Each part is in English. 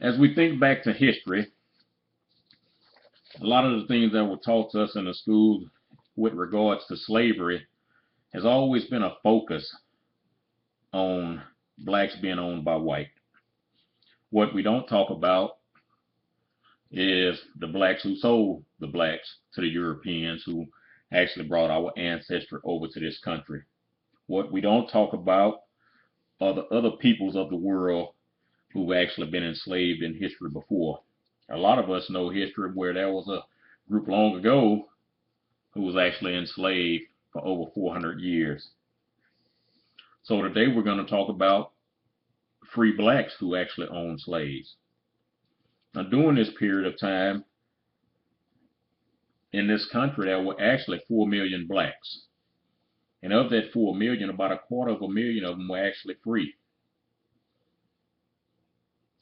as we think back to history, a lot of the things that were taught to us in the schools with regards to slavery has always been a focus on blacks being owned by white. What we don't talk about is the blacks who sold the blacks to the Europeans who actually brought our ancestry over to this country. What we don't talk about are the other peoples of the world who've actually been enslaved in history before. A lot of us know history where there was a group long ago who was actually enslaved for over 400 years. So today we're going to talk about free blacks who actually owned slaves. Now during this period of time, in this country, there were actually 4 million blacks. And of that 4 million, about a quarter of a million of them were actually free.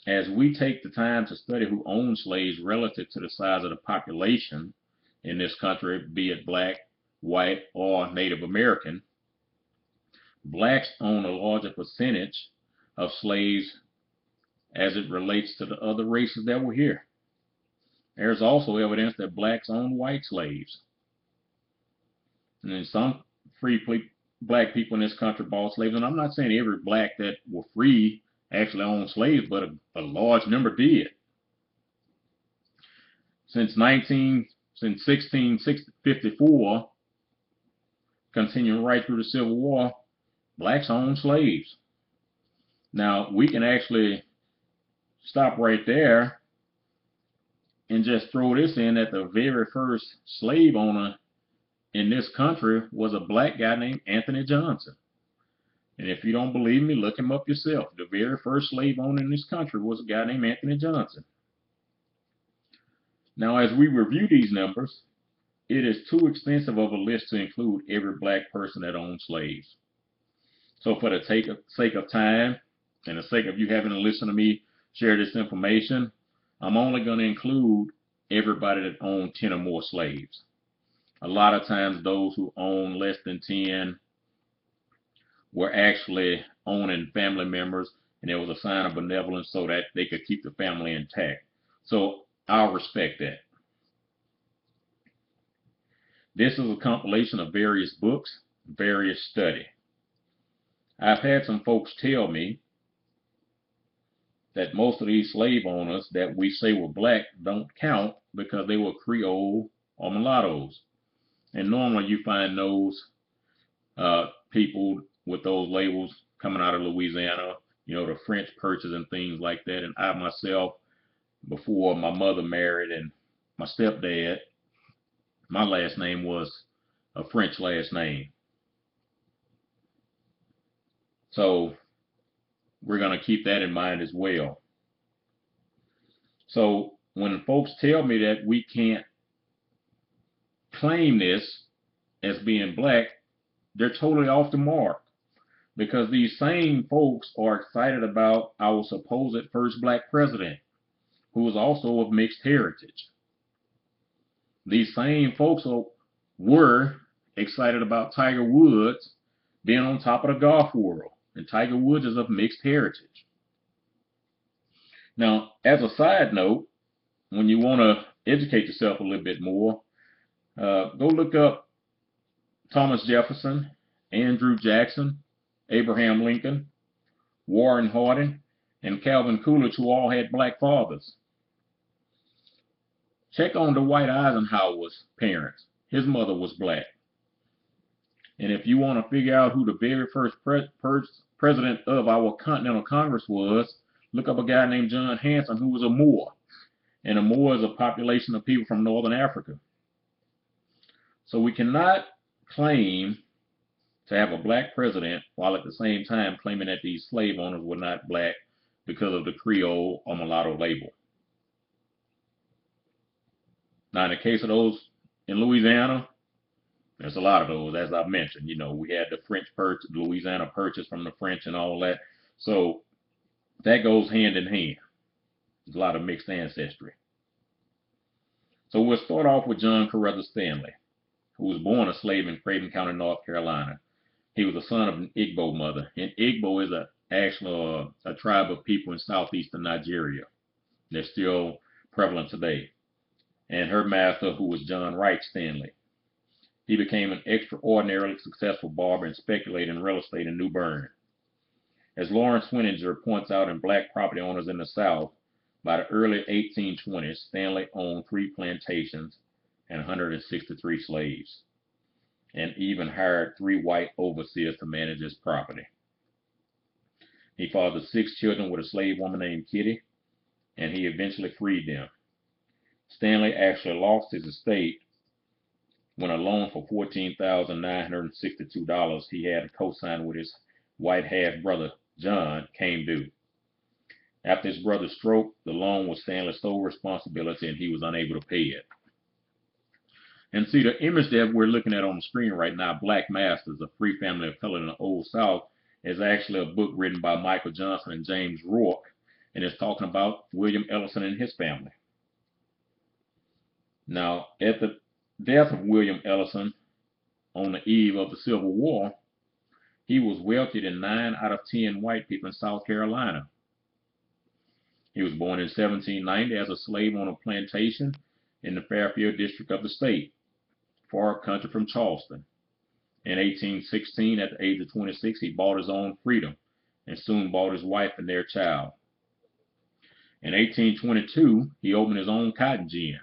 As we take the time to study who owned slaves relative to the size of the population in this country, be it black, white, or Native American, blacks own a larger percentage of slaves as it relates to the other races that were here. There's also evidence that blacks owned white slaves. And then some free black people in this country bought slaves. And I'm not saying every black that were free actually owned slaves, but a, a large number did. Since 19, since 1654, continuing right through the Civil War, blacks owned slaves. Now we can actually stop right there and just throw this in that the very first slave owner in this country was a black guy named Anthony Johnson. And if you don't believe me, look him up yourself. The very first slave owner in this country was a guy named Anthony Johnson. Now, as we review these numbers, it is too extensive of a list to include every black person that owned slaves. So for the sake of time and the sake of you having to listen to me share this information, I'm only going to include everybody that owned 10 or more slaves. A lot of times those who own less than 10 were actually owning family members and there was a sign of benevolence so that they could keep the family intact. So I'll respect that. This is a compilation of various books, various study. I've had some folks tell me that most of these slave owners that we say were black don't count because they were Creole or mulattoes. And normally you find those uh, people with those labels coming out of Louisiana, you know, the French purchase and things like that. And I myself, before my mother married and my stepdad, my last name was a French last name. So we're going to keep that in mind as well. So when folks tell me that we can't claim this as being black, they're totally off the mark because these same folks are excited about our supposed first black president, who was also of mixed heritage. These same folks were excited about Tiger Woods being on top of the golf world and Tiger Woods is of mixed heritage. Now, as a side note, when you want to educate yourself a little bit more, uh, go look up Thomas Jefferson, Andrew Jackson, Abraham Lincoln, Warren Harding, and Calvin Coolidge, who all had black fathers. Check on Dwight Eisenhower's parents. His mother was black. And if you want to figure out who the very first pre president of our Continental Congress was, look up a guy named John Hanson who was a Moor. And a Moor is a population of people from Northern Africa. So we cannot claim to have a black president while at the same time claiming that these slave owners were not black because of the Creole or mulatto label. Now, in the case of those in Louisiana, there's a lot of those, as I mentioned. You know, we had the French purchase, Louisiana purchase from the French and all that. So that goes hand in hand. There's a lot of mixed ancestry. So we'll start off with John Carruthers Stanley, who was born a slave in Craven County, North Carolina. He was the son of an Igbo mother, and Igbo is a actual uh, a tribe of people in southeastern Nigeria. They're still prevalent today. And her master, who was John Wright Stanley. He became an extraordinarily successful barber and speculator in real estate in New Bern. As Lawrence Schweninger points out in Black Property Owners in the South, by the early 1820s, Stanley owned three plantations and 163 slaves, and even hired three white overseers to manage his property. He fathered six children with a slave woman named Kitty, and he eventually freed them. Stanley actually lost his estate when a loan for $14,962 he had co-signed with his white half brother John came due. After his brother's stroke, the loan was Stanley's sole responsibility and he was unable to pay it. And see, the image that we're looking at on the screen right now, Black Masters, a free family of color in the Old South, is actually a book written by Michael Johnson and James Roark, and it's talking about William Ellison and his family. Now, at the death of William Ellison on the eve of the Civil War, he was wealthier than nine out of ten white people in South Carolina. He was born in 1790 as a slave on a plantation in the Fairfield district of the state, far country from Charleston. In 1816, at the age of 26, he bought his own freedom and soon bought his wife and their child. In 1822, he opened his own cotton gin.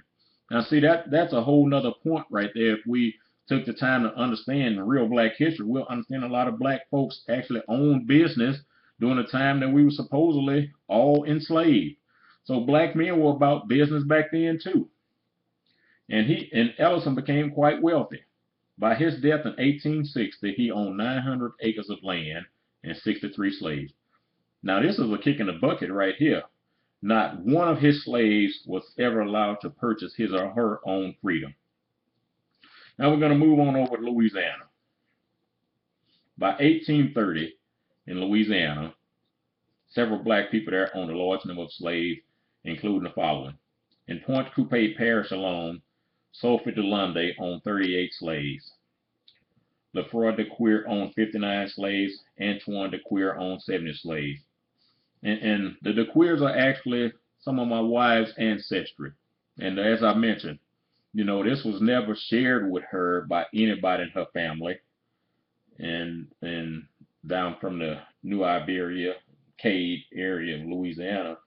Now, see, that that's a whole nother point right there. If we took the time to understand real black history, we'll understand a lot of black folks actually owned business during the time that we were supposedly all enslaved. So black men were about business back then too. And he and Ellison became quite wealthy. By his death in 1860, he owned 900 acres of land and 63 slaves. Now this is a kick in the bucket right here. Not one of his slaves was ever allowed to purchase his or her own freedom. Now we're going to move on over to Louisiana. By 1830, in Louisiana, several black people there owned a large number of slaves, including the following. In Pointe Coupee Parish alone, Sophie de Lunde owned 38 slaves. Lefroy de Cuir owned 59 slaves. Antoine de Cuir owned 70 slaves. And, and the de Cuirs are actually some of my wife's ancestry. And as I mentioned, you know, this was never shared with her by anybody in her family. And and down from the New Iberia, Cade area of Louisiana,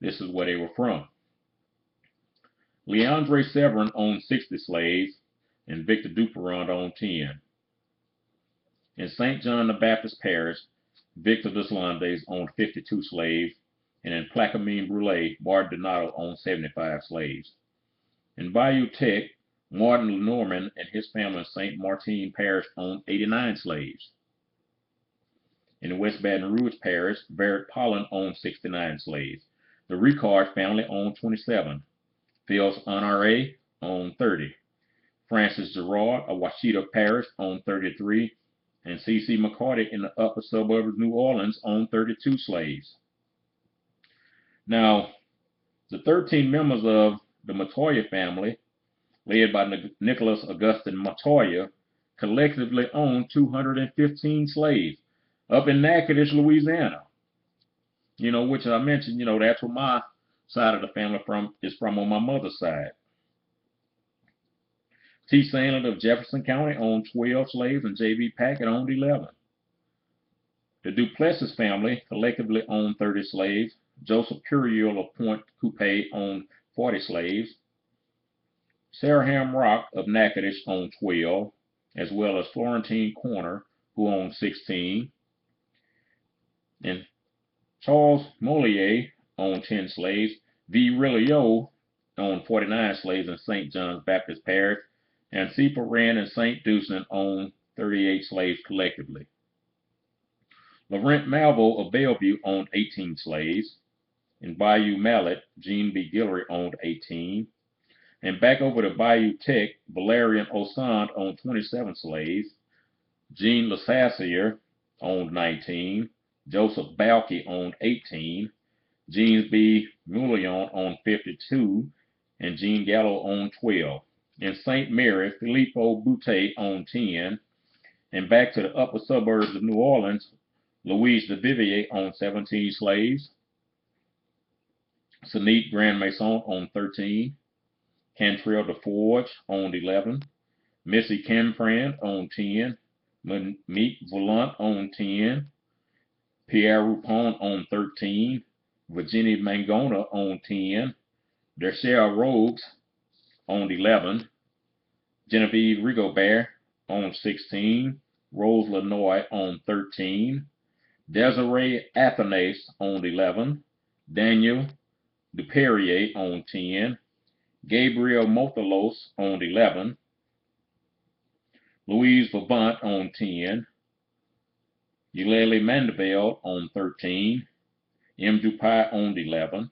this is where they were from. Leandre Severin owned 60 slaves, and Victor Duperron owned 10. In St. John the Baptist Parish, Victor Deslandes owned 52 slaves, and in Plaquemine Brule, Martin Donato owned 75 slaves. In Bayou Teche, Martin Lenormand and his family in St. Martin Parish owned 89 slaves. In West Baton Rouge Parish, Barrett Pollen owned 69 slaves. The Ricard family owned 27. Phils Honore owned 30. Francis Gerard of Ouachita Parish owned 33 and C.C. McCarty in the upper suburbs of New Orleans owned 32 slaves. Now, the 13 members of the Metoyer family, led by Nicholas Augustine Metoyer, collectively owned 215 slaves up in Natchitoches, Louisiana. You know, which I mentioned, you know, that's where my side of the family from is from on my mother's side. T. Sandlin of Jefferson County owned 12 slaves and J.B. Packard owned 11. The Duplessis family collectively owned 30 slaves. Joseph Curiel of Pointe Coupee owned 40 slaves. Sarah Ham Rock of Natchitoches owned 12, as well as Florentine Corner, who owned 16. And Charles Molier owned 10 slaves. V. Rilliot owned 49 slaves in St. John's Baptist Parish and Cephal Rand and St. Dunstan owned 38 slaves collectively. Laurent Malvo of Bellevue owned 18 slaves. In Bayou Mallet, Jean B. Guillory owned 18. And back over to Bayou Teche, Valerian Osand owned 27 slaves. Jean Lasassier owned 19. Joseph Balky owned 18. James B. Mullion owned 52. And Jean Gallo owned 12. In St. Mary, Filippo Butte owned 10. And back to the upper suburbs of New Orleans, Louise de Vivier owned 17 slaves. Sanit Grand Maison owned 13. Cantrell DeForge owned 11. Missy Kempran owned 10. Meek Volant owned 10. Pierre Roupon owned 13. Virginia Mangona owned 10. Dershell Rogues owned 11. Genevieve Rigobert owned 16. Rose Lenoy owned 13. Desiree Athanase owned 11. Daniel Duperrier owned 10. Gabriel Mothalos owned 11. Louise Vavant owned 10. Eulalie Mandeville owned 13. M. Dupai owned 11.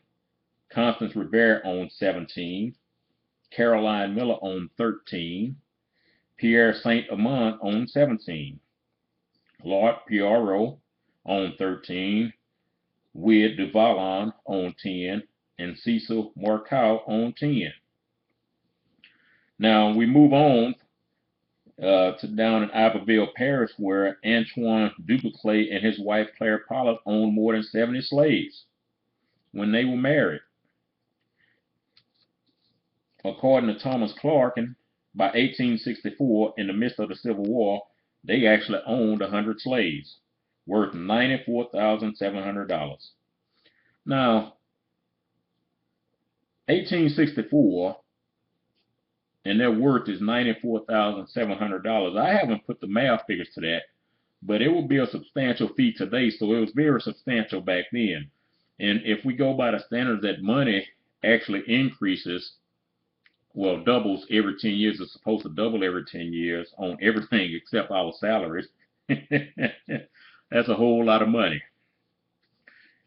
Constance Rivera owned 17. Caroline Miller owned 13. Pierre Saint Amand owned 17. Lord Piaro owned 13. Wid Duvalon owned 10. And Cecil Marcow owned 10. Now we move on uh, to down in Iberville Parish where Antoine Dubuclet and his wife Claire Pollard owned more than 70 slaves when they were married. According to Thomas Clarkin, by 1864, in the midst of the Civil War, they actually owned 100 slaves, worth $94,700. Now, 1864, and their worth is $94,700. I haven't put the math figures to that, but it will be a substantial fee today, so it was very substantial back then. And if we go by the standards that money actually increases, well, doubles every 10 years, it's supposed to double every 10 years on everything except our salaries. That's a whole lot of money.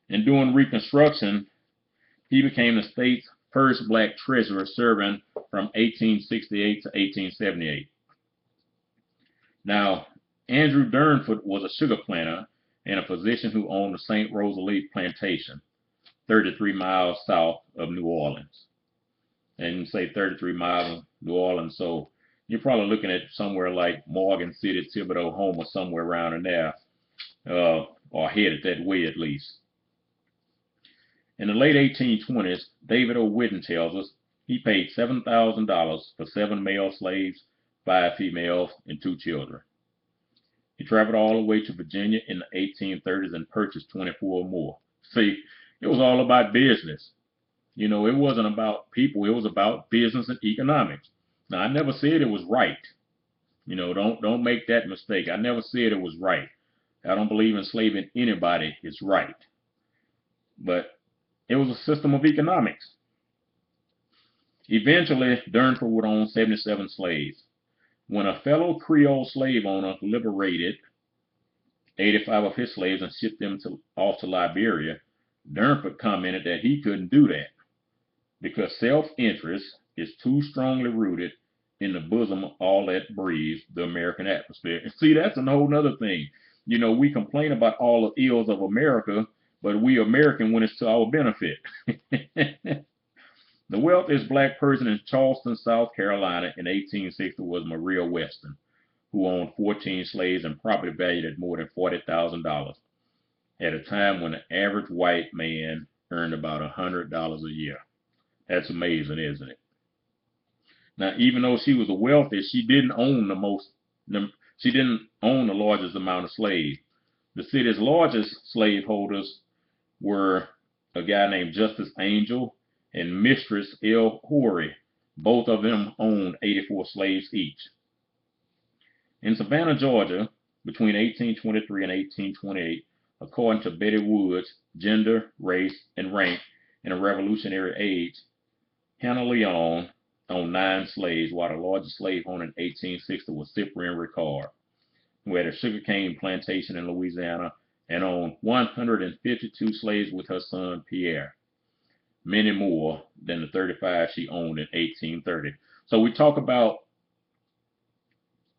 And during Reconstruction, he became the state's first black treasurer serving from 1868 to 1878. Now, Andrew Durnford was a sugar planter and a physician who owned the St. Rosalie Plantation, 33 miles south of New Orleans. And say 33 miles of New Orleans, so you're probably looking at somewhere like Morgan City, Thibodaux, Houma, somewhere around in there, uh, or headed that way at least. In the late 1820s, David O. Whitten tells us he paid $7,000 for seven male slaves, five females, and two children. He traveled all the way to Virginia in the 1830s and purchased 24 more. See, it was all about business. You know, it wasn't about people, it was about business and economics. Now, I never said it was right. You know, don't don't make that mistake. I never said it was right. I don't believe enslaving anybody is right. But it was a system of economics. Eventually, Durnford would own 77 slaves. When a fellow Creole slave owner liberated 85 of his slaves and shipped them to, off to Liberia, Durnford commented that he couldn't do that because self-interest is too strongly rooted in the bosom of all that breathes the American atmosphere. And see, that's a whole other thing. You know, we complain about all the ills of America, but we American when it's to our benefit. the wealthiest black person in Charleston, South Carolina in 1860 was Maria Weston, who owned 14 slaves and property valued at more than $40,000 at a time when the average white man earned about $100 a year. That's amazing, isn't it? Now, even though she was the wealthiest, she didn't own the most, she didn't own the largest amount of slaves. The city's largest slaveholders were a guy named Justice Angel and Mistress El Horry. Both of them owned 84 slaves each. In Savannah, Georgia, between 1823 and 1828, according to Betty Woods, Gender, Race, and Rank in a Revolutionary Age, Hannah Leon owned nine slaves, while the largest slave owner in 1860 was Cyprian Ricard, who had a sugarcane plantation in Louisiana and owned 152 slaves with her son Pierre, many more than the 35 she owned in 1830. So we talk about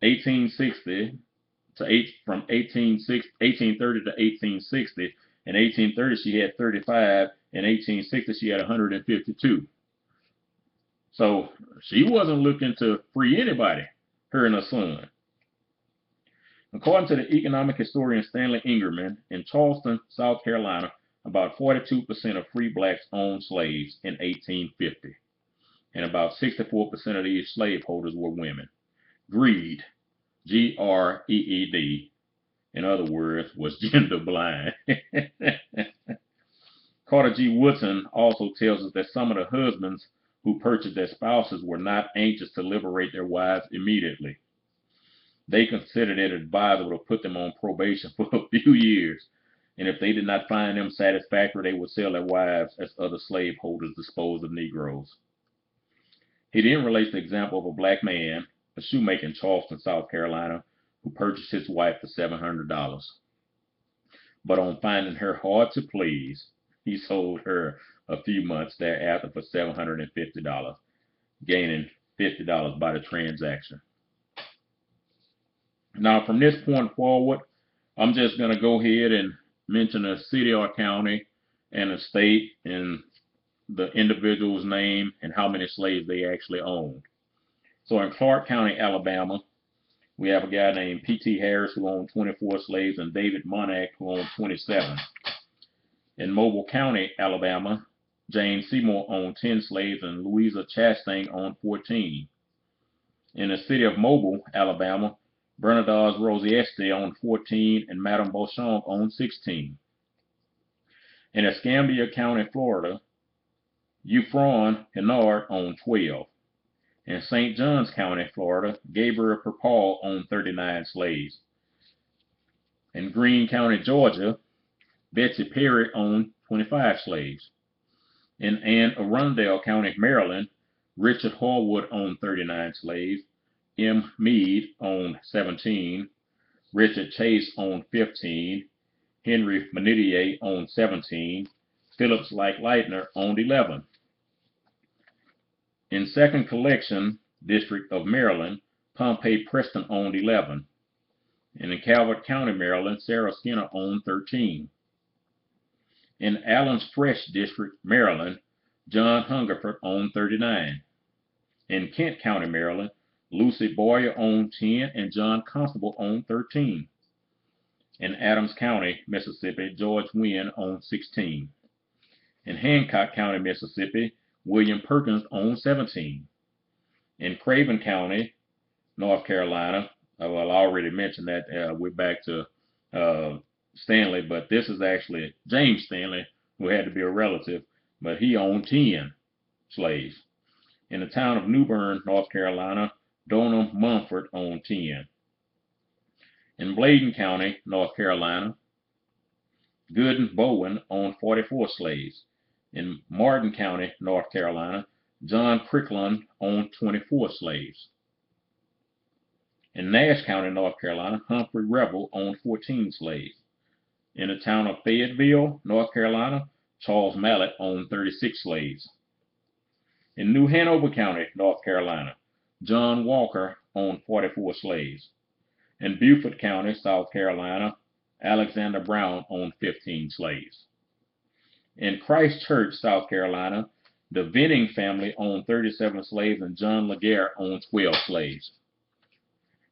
1860 to eight from 1830 to 1860. In 1830 she had 35. In 1860 she had 152. So she wasn't looking to free anybody, her and her son. According to the economic historian Stanley Engerman, in Charleston, South Carolina, about 42% of free blacks owned slaves in 1850, and about 64% of these slaveholders were women. Greed, G R E E D, in other words, was gender blind. Carter G. Woodson also tells us that some of the husbands who purchased their spouses were not anxious to liberate their wives immediately. They considered it advisable to put them on probation for a few years, and if they did not find them satisfactory, they would sell their wives as other slaveholders disposed of Negroes. He then relates the example of a black man, a shoemaker in Charleston, South Carolina, who purchased his wife for $700. But on finding her hard to please, he sold her a few months thereafter for $750, gaining $50 by the transaction. Now, from this point forward, I'm just going to go ahead and mention a city or county and a state and the individual's name and how many slaves they actually owned. So in Clarke County, Alabama, we have a guy named P.T. Harris who owned 24 slaves and David Monack who owned 27. In Mobile County, Alabama, Jane Seymour owned 10 slaves and Louisa Chastain owned 14. In the city of Mobile, Alabama, Bernardaz Rosieste owned 14 and Madame Beauchamp owned 16. In Escambia County, Florida, Euphron Hennard owned 12. In St. Johns County, Florida, Gabriel Perpall owned 39 slaves. In Greene County, Georgia, Betsy Perry owned 25 slaves. In Anne Arundel County, Maryland, Richard Harwood owned 39 slaves. M. Meade owned 17. Richard Chase owned 15. Henry Menedier owned 17. Phillips like Leitner owned 11. In Second Collection District of Maryland, Pompey Preston owned 11. And in Calvert County, Maryland, Sarah Skinner owned 13. In Allen's Fresh District, Maryland, John Hungerford owned 39. In Kent County, Maryland, Lucy Boyer owned 10 and John Constable owned 13. In Adams County, Mississippi, George Wynn owned 16. In Hancock County, Mississippi, William Perkins owned 17. In Craven County, North Carolina, uh, well, I already mentioned that uh, we're back to uh, Stanley, but this is actually James Stanley, who had to be a relative, but he owned 10 slaves. In the town of New Bern, North Carolina, Dona Mumford owned 10. In Bladen County, North Carolina, Gooden Bowen owned 44 slaves. In Martin County, North Carolina, John Cricklund owned 24 slaves. In Nash County, North Carolina, Humphrey Revel owned 14 slaves. In the town of Fayetteville, North Carolina, Charles Mallet owned 36 slaves. In New Hanover County, North Carolina, John Walker owned 44 slaves. In Beaufort County, South Carolina, Alexander Brown owned 15 slaves. In Christ Church, South Carolina, the Venning family owned 37 slaves and John Laguerre owned 12 slaves.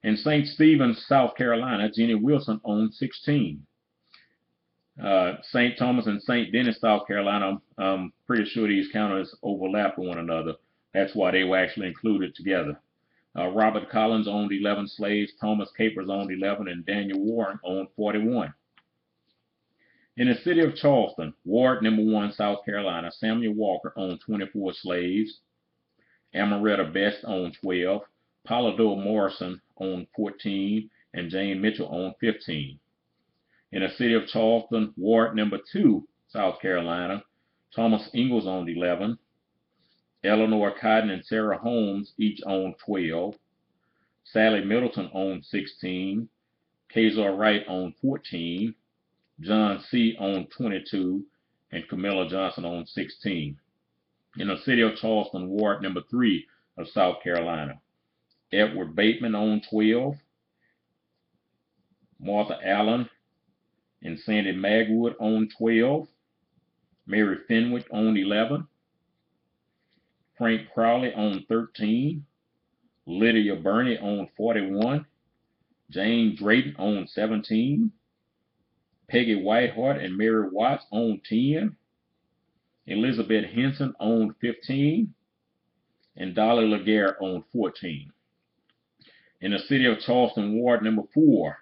In St. Stephen's, South Carolina, Jenny Wilson owned 16 uh, St. Thomas and St. Denis, South Carolina, I'm pretty sure these counties overlap with one another. That's why they were actually included together. Uh, Robert Collins owned 11 slaves, Thomas Capers owned 11, and Daniel Warren owned 41. In the city of Charleston, Ward number 1, South Carolina, Samuel Walker owned 24 slaves. Amaretta Best owned 12. Polydor Morrison owned 14, and Jane Mitchell owned 15 in the city of Charleston, Ward number 2, South Carolina. Thomas Ingalls owned 11. Eleanor Cotton and Sarah Holmes each owned 12. Sally Middleton owned 16. Kazar Wright owned 14. John C. owned 22. And Camilla Johnson owned 16. In the city of Charleston, Ward number 3 of South Carolina. Edward Bateman owned 12. Martha Allen and Sandy Magwood owned 12. Mary Fenwick owned 11. Frank Crowley owned 13. Lydia Burney owned 41. Jane Drayton owned 17. Peggy Whitehart and Mary Watts owned 10. Elizabeth Henson owned 15. And Dolly Laguerre owned 14. In the city of Charleston, Ward number 4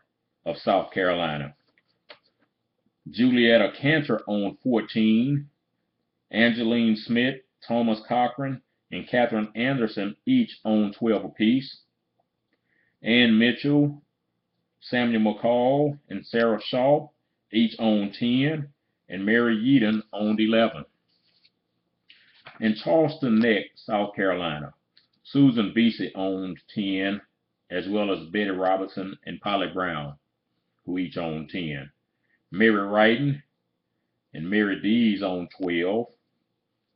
of South Carolina, Julietta Cantor owned 14. Angeline Smith, Thomas Cochran, and Catherine Anderson each own 12 apiece. Ann Mitchell, Samuel McCall, and Sarah Shaw each owned 10, and Mary Yeadon owned 11. In Charleston Neck, South Carolina, Susan Vesey owned 10, as well as Betty Robinson and Polly Brown, who each owned 10. Mary Wrighton and Mary Dees owned 12.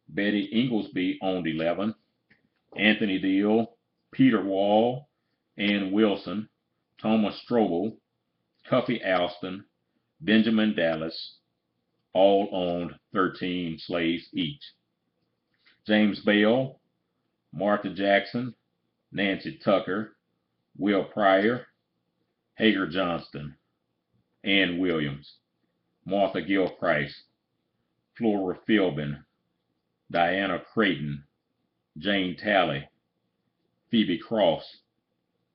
Betty Inglesby owned 11. Anthony Deal, Peter Wall, Ann Wilson, Thomas Strobel, Cuffy Alston, Benjamin Dallas, all owned 13 slaves each. James Bell, Martha Jackson, Nancy Tucker, Will Pryor, Hager Johnston, Ann Williams, Martha Gilchrist, Flora Philbin, Diana Creighton, Jane Talley, Phoebe Cross,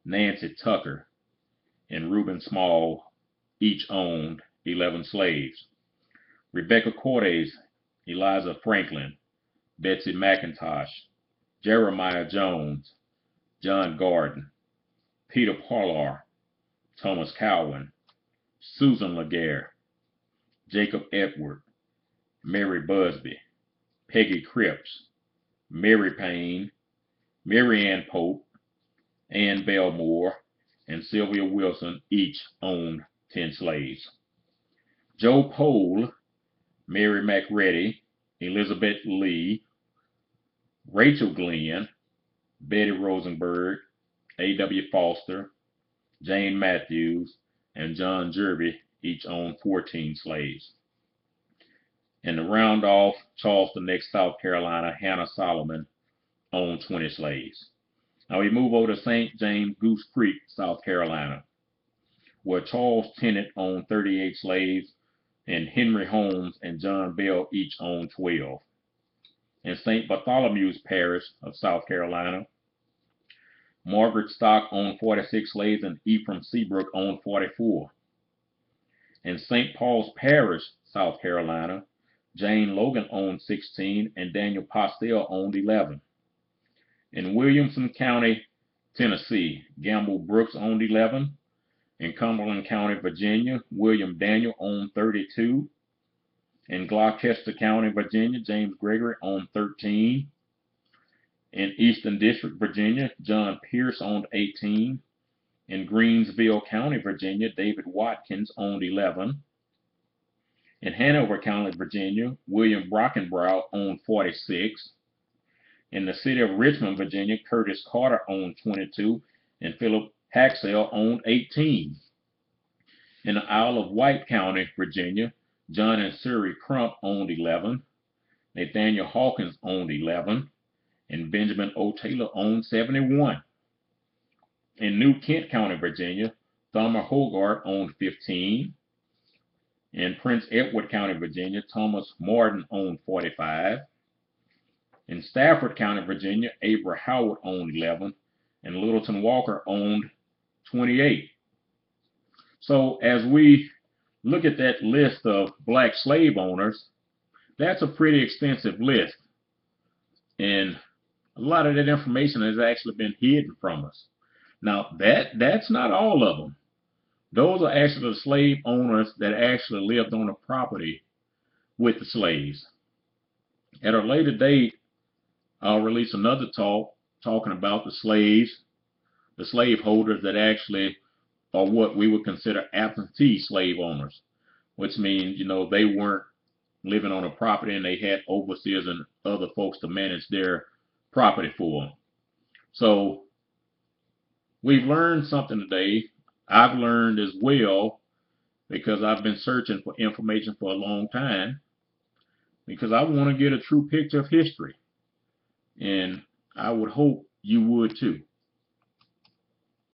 Nancy Tucker, and Reuben Small each owned 11 slaves. Rebecca Cordes, Eliza Franklin, Betsy McIntosh, Jeremiah Jones, John Garden, Peter Parlar, Thomas Cowan, Susan Laguerre, Jacob Edward, Mary Busby, Peggy Cripps, Mary Payne, Mary Ann Pope, Ann Belmore, and Sylvia Wilson each owned 10 slaves. Joe Pole, Mary McReady, Elizabeth Lee, Rachel Glenn, Betty Rosenberg, A.W. Foster, Jane Matthews, and John Jerby each owned 14 slaves. And to round off Charleston Neck, South Carolina, Hannah Solomon owned 20 slaves. Now we move over to St. James Goose Creek, South Carolina, where Charles Tennant owned 38 slaves and Henry Holmes and John Bell each owned 12. In St. Bartholomew's Parish of South Carolina, Margaret Stock owned 46 slaves and Ephraim Seabrook owned 44. In St. Paul's Parish, South Carolina, Jane Logan owned 16 and Daniel Postel owned 11. In Williamson County, Tennessee, Gamble Brooks owned 11. In Cumberland County, Virginia, William Daniel owned 32. In Gloucester County, Virginia, James Gregory owned 13. In Eastern District, Virginia, John Pierce owned 18. In Greensville County, Virginia, David Watkins owned 11. In Hanover County, Virginia, William Brockenbrough owned 46. In the city of Richmond, Virginia, Curtis Carter owned 22, and Philip Haxell owned 18. In the Isle of Wight County, Virginia, John and Surrey Crump owned 11. Nathaniel Hawkins owned 11. And Benjamin O. Taylor owned 71. In New Kent County, Virginia, Thomas Hogarth owned 15. In Prince Edward County, Virginia, Thomas Martin owned 45. In Stafford County, Virginia, Abra Howard owned 11, and Littleton Walker owned 28. So as we look at that list of black slave owners, that's a pretty extensive list. And a lot of that information has actually been hidden from us. Now that that's not all of them. Those are actually the slave owners that actually lived on the property with the slaves. At a later date, I'll release another talk talking about the slaves, the slaveholders that actually are what we would consider absentee slave owners, which means, you know, they weren't living on a property and they had overseers and other folks to manage their property for them. So we've learned something today I've learned as well because I've been searching for information for a long time because I want to get a true picture of history. And I would hope you would too.